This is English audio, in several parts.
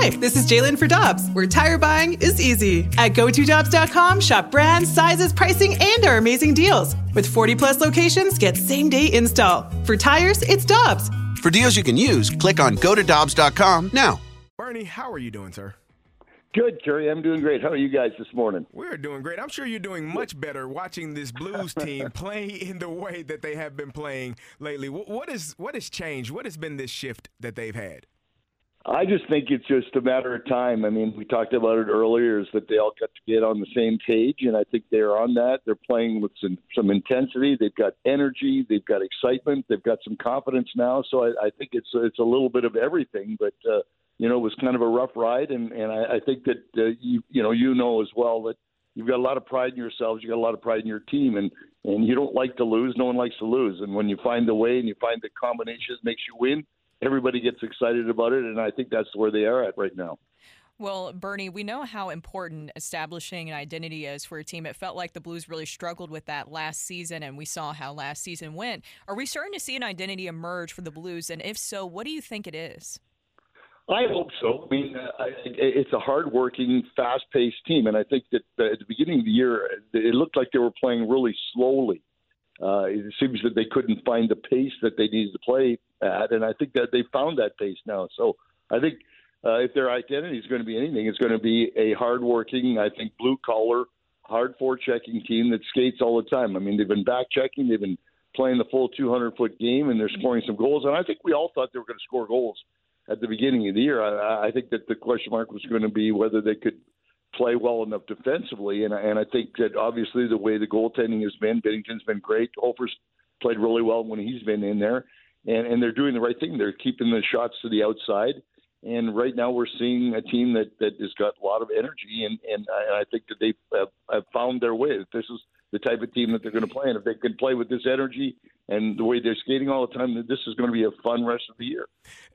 Hi, this is Jalen for Dobbs, where tire buying is easy. At GoToDobbs.com, shop brands, sizes, pricing, and our amazing deals. With 40 plus locations, get same day install. For tires, it's Dobbs. For deals you can use, click on GoToDobbs.com now. Bernie, how are you doing, sir? Good, Carey. I'm doing great. How are you guys this morning? We're doing great. I'm sure you're doing much better watching this Blues team play in the way that they have been playing lately. What is what has changed? What has been this shift that they've had? I just think it's just a matter of time. I mean, we talked about it earlier, is that they all got to get on the same page, and I think they're on that. They're playing with some, some intensity. They've got energy. They've got excitement. They've got some confidence now. So I, I think it's it's a little bit of everything. But uh, you know, it was kind of a rough ride, and and I, I think that uh, you you know you know as well that you've got a lot of pride in yourselves. You got a lot of pride in your team, and and you don't like to lose. No one likes to lose, and when you find the way and you find the combinations makes you win, everybody gets excited about it, and I think that's where they are at right now. Well, Bernie, we know how important establishing an identity is for a team. It felt like the Blues really struggled with that last season, and we saw how last season went. Are we starting to see an identity emerge for the Blues? And if so, what do you think it is? I hope so. I mean, uh, it's a hardworking, fast-paced team, and I think that at the beginning of the year, it looked like they were playing really slowly. Uh, it seems that they couldn't find the pace that they needed to play at, and I think that they found that pace now. So I think uh, if their identity is going to be anything, it's going to be a hardworking, I think, blue-collar, hard checking team that skates all the time. I mean, they've been back checking, they've been playing the full 200-foot game, and they're scoring some goals. And I think we all thought they were going to score goals at the beginning of the year. I, I think that the question mark was going to be whether they could play well enough defensively, and and I think that obviously the way the goaltending has been, Binnington's been great. Hofer's played really well when he's been in there, and and they're doing the right thing. They're keeping the shots to the outside. And right now, we're seeing a team that, that has got a lot of energy, and, and I, I think that they have, have found their way. This is the type of team that they're going to play. And if they can play with this energy and the way they're skating all the time, this is going to be a fun rest of the year.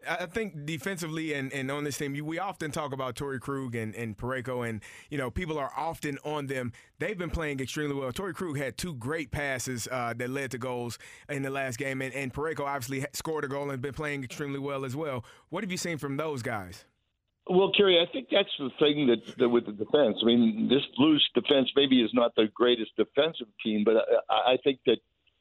I think defensively and, and on this team, we often talk about Torey Krug and, and Parayko, and, you know, people are often on them. They've been playing extremely well. Torey Krug had two great passes uh, that led to goals in the last game, and, and Parayko obviously scored a goal and been playing extremely well as well. What have you seen from those guys? Well, Carey, I think that's the thing that, that with the defense. I mean, this Blues defense maybe is not the greatest defensive team, but I, I think that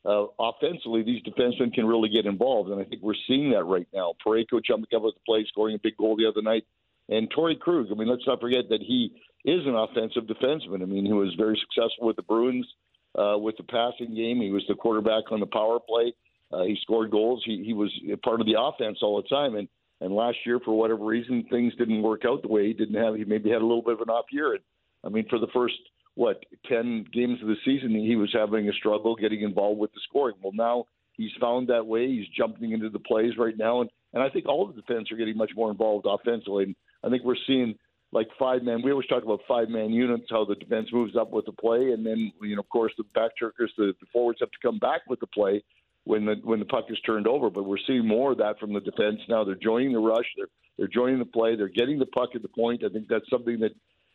uh, offensively, these defensemen can really get involved, and I think we're seeing that right now. Parayko jumping up with the play, scoring a big goal the other night, and Torey Krug. I mean, let's not forget that he is an offensive defenseman. I mean, he was very successful with the Bruins uh, with the passing game. He was the quarterback on the power play. Uh, he scored goals. He he was part of the offense all the time, and and last year, for whatever reason, things didn't work out the way he didn't have. He maybe had a little bit of an off year. And I mean, for the first what ten games of the season, he was having a struggle getting involved with the scoring. Well, now he's found that way. He's jumping into the plays right now, and and I think all the defense are getting much more involved offensively. And I think we're seeing like five man. We always talk about five man units, how the defense moves up with the play, and then you know, of course, the back checkers, the, the forwards have to come back with the play when the when the puck is turned over. But we're seeing more of that from the defense now. They're joining the rush. They're they're joining the play. They're getting the puck at the point. I think that's something that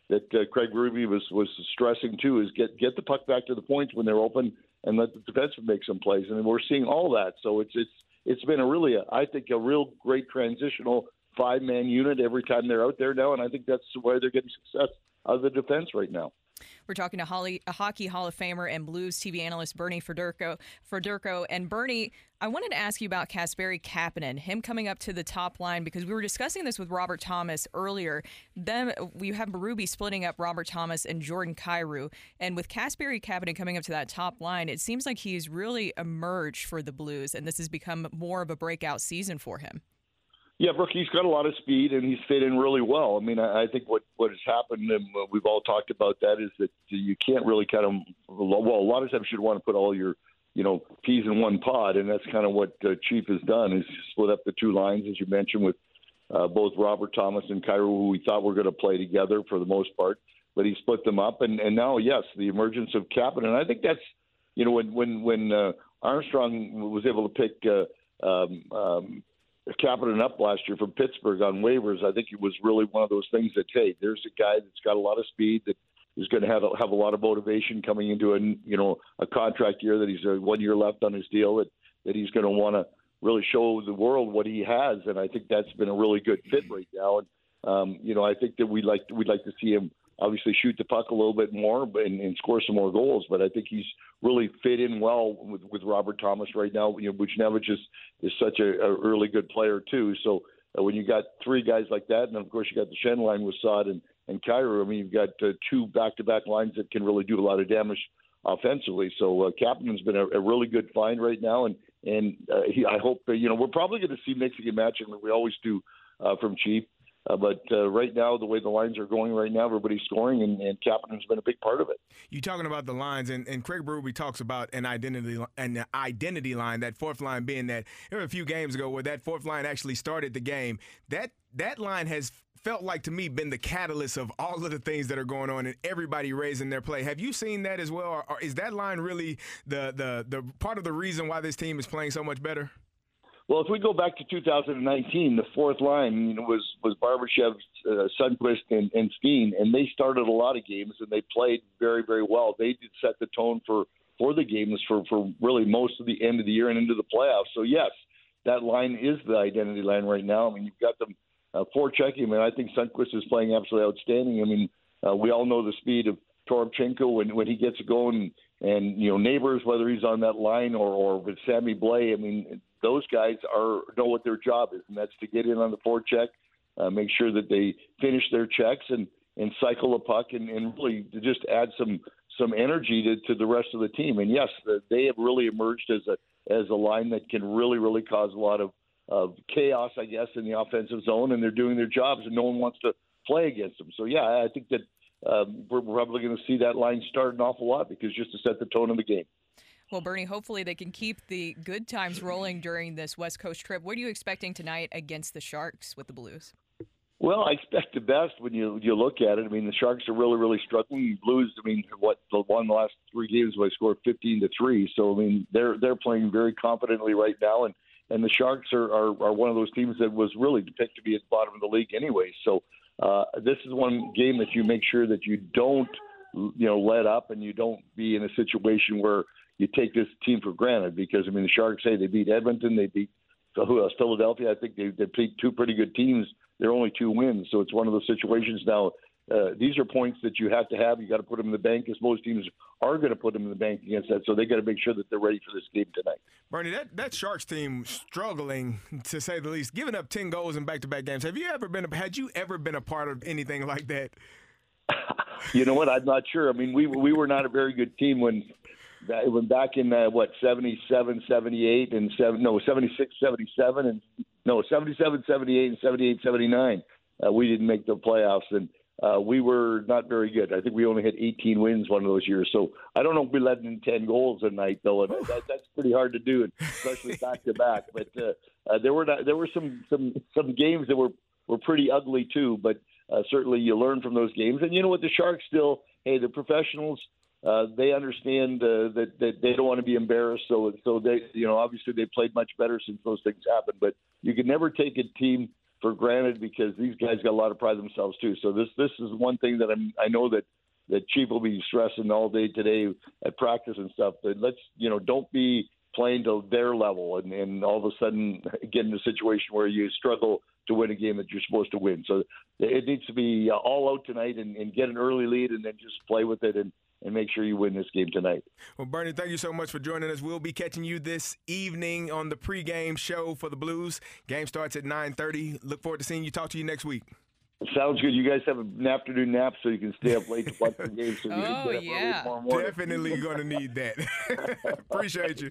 that uh, Craig Berube was was stressing too. Is get get the puck back to the points when they're open and let the defenseman make some plays. And we're seeing all that. So it's it's it's been a really a, I think a real great transitional five man unit every time they're out there now. And I think that's why they're getting success out of the defense right now. We're talking to Holly, a Hockey Hall of Famer and Blues TV analyst Bernie Federko. Federko and Bernie, I wanted to ask you about Kasperi Kapanen, him coming up to the top line because we were discussing this with Robert Thomas earlier. Then we have Berube splitting up Robert Thomas and Jordan Kyrou, and with Kasperi Kapanen coming up to that top line, it seems like he's really emerged for the Blues, and this has become more of a breakout season for him. Yeah, Brooke, he's got a lot of speed and he's fit in really well. I mean, I, I think what what has happened, and we've all talked about that, is that you can't really kind of well, a lot of times you'd want to put all your you know peas in one pod, and that's kind of what uh, Chief has done is split up the two lines, as you mentioned, with uh, both Robert Thomas and Kyrou, who we thought were going to play together for the most part, but he split them up, and and now yes, the emergence of Kapanen, and I think that's you know when when when uh, Armstrong was able to pick. Uh, um, um, Kapanen up last year from Pittsburgh on waivers, I think it was really one of those things that hey, there's a guy that's got a lot of speed that is going to have a, have a lot of motivation coming into a you know a contract year that he's a one year left on his deal that that he's going to want to really show the world what he has, and I think that's been a really good fit right now. And um, you know, I think that we'd like we'd like to see him obviously shoot the puck a little bit more and, and score some more goals. But I think he's really fit in well with, with Robert Thomas right now. You know, Buchnevich is is such a, a really good player too. So uh, when you got three guys like that, and of course you got the Schenn line with Saad and and Kyrou, I mean you've got uh, two back-to-back lines that can really do a lot of damage offensively. So uh, Kapanen's been a, a really good find right now, and and uh, he, I hope uh, you know we're probably going to see Mexican matching like we always do uh, from Chief. Uh, but uh, right now, the way the lines are going right now, everybody's scoring, and, and Kapanen's been a big part of it. You're talking about the lines, and, and Craig Berube talks about an identity an identity line. That fourth line being that there were a few games ago where that fourth line actually started the game. That that line has felt like to me been the catalyst of all of the things that are going on and everybody raising their play. Have you seen that as well, or, or is that line really the the the part of the reason why this team is playing so much better? Well, if we go back to 2019, the fourth line you know, was was Barbashev, uh, Sundqvist, and, and Steen, and they started a lot of games and they played very, very well. They did set the tone for for the games for for really most of the end of the year and into the playoffs. So yes, that line is the identity line right now. I mean, you've got them uh, checking. I mean, I think Sundqvist is playing absolutely outstanding. I mean, uh, we all know the speed of Toropchenko when when he gets going, and, and you know Neighbours, whether he's on that line or or with Sammy Blais. I mean, those guys are know what their job is, and that's to get in on the forecheck, uh, make sure that they finish their checks and and cycle a puck and, and really just add some some energy to, to the rest of the team. And yes, they have really emerged as a as a line that can really really cause a lot of of chaos, I guess, in the offensive zone, and they're doing their jobs, and no one wants to play against them. So yeah, I think that um, we're probably going to see that line start an awful lot because just to set the tone of the game. Well, Bernie, hopefully they can keep the good times rolling during this West Coast trip. What are you expecting tonight against the Sharks with the Blues? Well, I expect the best when you you look at it. I mean, the Sharks are really really struggling. Blues, I mean, what the one the last three games they scored fifteen to three. So I mean, they're they're playing very confidently right now, and and the Sharks are are, are one of those teams that was really picked to be at the bottom of the league anyway. So uh, this is one game that you make sure that you don't you know let up and you don't be in a situation where you take this team for granted because I mean the Sharks say they beat Edmonton, they beat who else? Philadelphia. I think they they beat two pretty good teams. They're only two wins, so it's one of those situations now. Uh, these are points that you have to have. You got to put them in the bank, as most teams are going to put them in the bank against that. So they got to make sure that they're ready for this game tonight. Bernie, that that Sharks team struggling to say the least, giving up ten goals in back-to-back games. Have you ever been? Had you ever been a part of anything like that? you know what? I'm not sure. I mean, we we were not a very good team when that went back in uh, what 77 78 and seven no 76 77 and no 77 78 and 78 79 uh, we didn't make the playoffs and uh, we were not very good. I think we only had 18 wins one of those years. So I don't know if we let in 10 goals a night though, and that, that's pretty hard to do, especially back to back. But uh, uh, there were not, there were some some some games that were were pretty ugly too. But uh, certainly you learn from those games. And you know what? The Sharks still, hey, the professionals uh, they understand uh, that that they don't want to be embarrassed. So so they you know obviously they played much better since those things happened. But you can never take a team for granted because these guys got a lot of pride themselves too. So this this is one thing that I'm I know that that Chief will be stressing all day today at practice and stuff. But let's you know don't be playing to their level and, and all of a sudden get in a situation where you struggle to win a game that you're supposed to win. So it needs to be all out tonight and, and get an early lead and then just play with it and and make sure you win this game tonight. Well, Bernie, thank you so much for joining us. We'll be catching you this evening on the pregame show for the Blues. Game starts at 9:30. Look forward to seeing you. Talk to you next week. Sounds good. You guys have an afternoon nap so you can stay up late to watch the game. So you oh, can get up yeah. early tomorrow morning. Definitely going to need that. Appreciate you.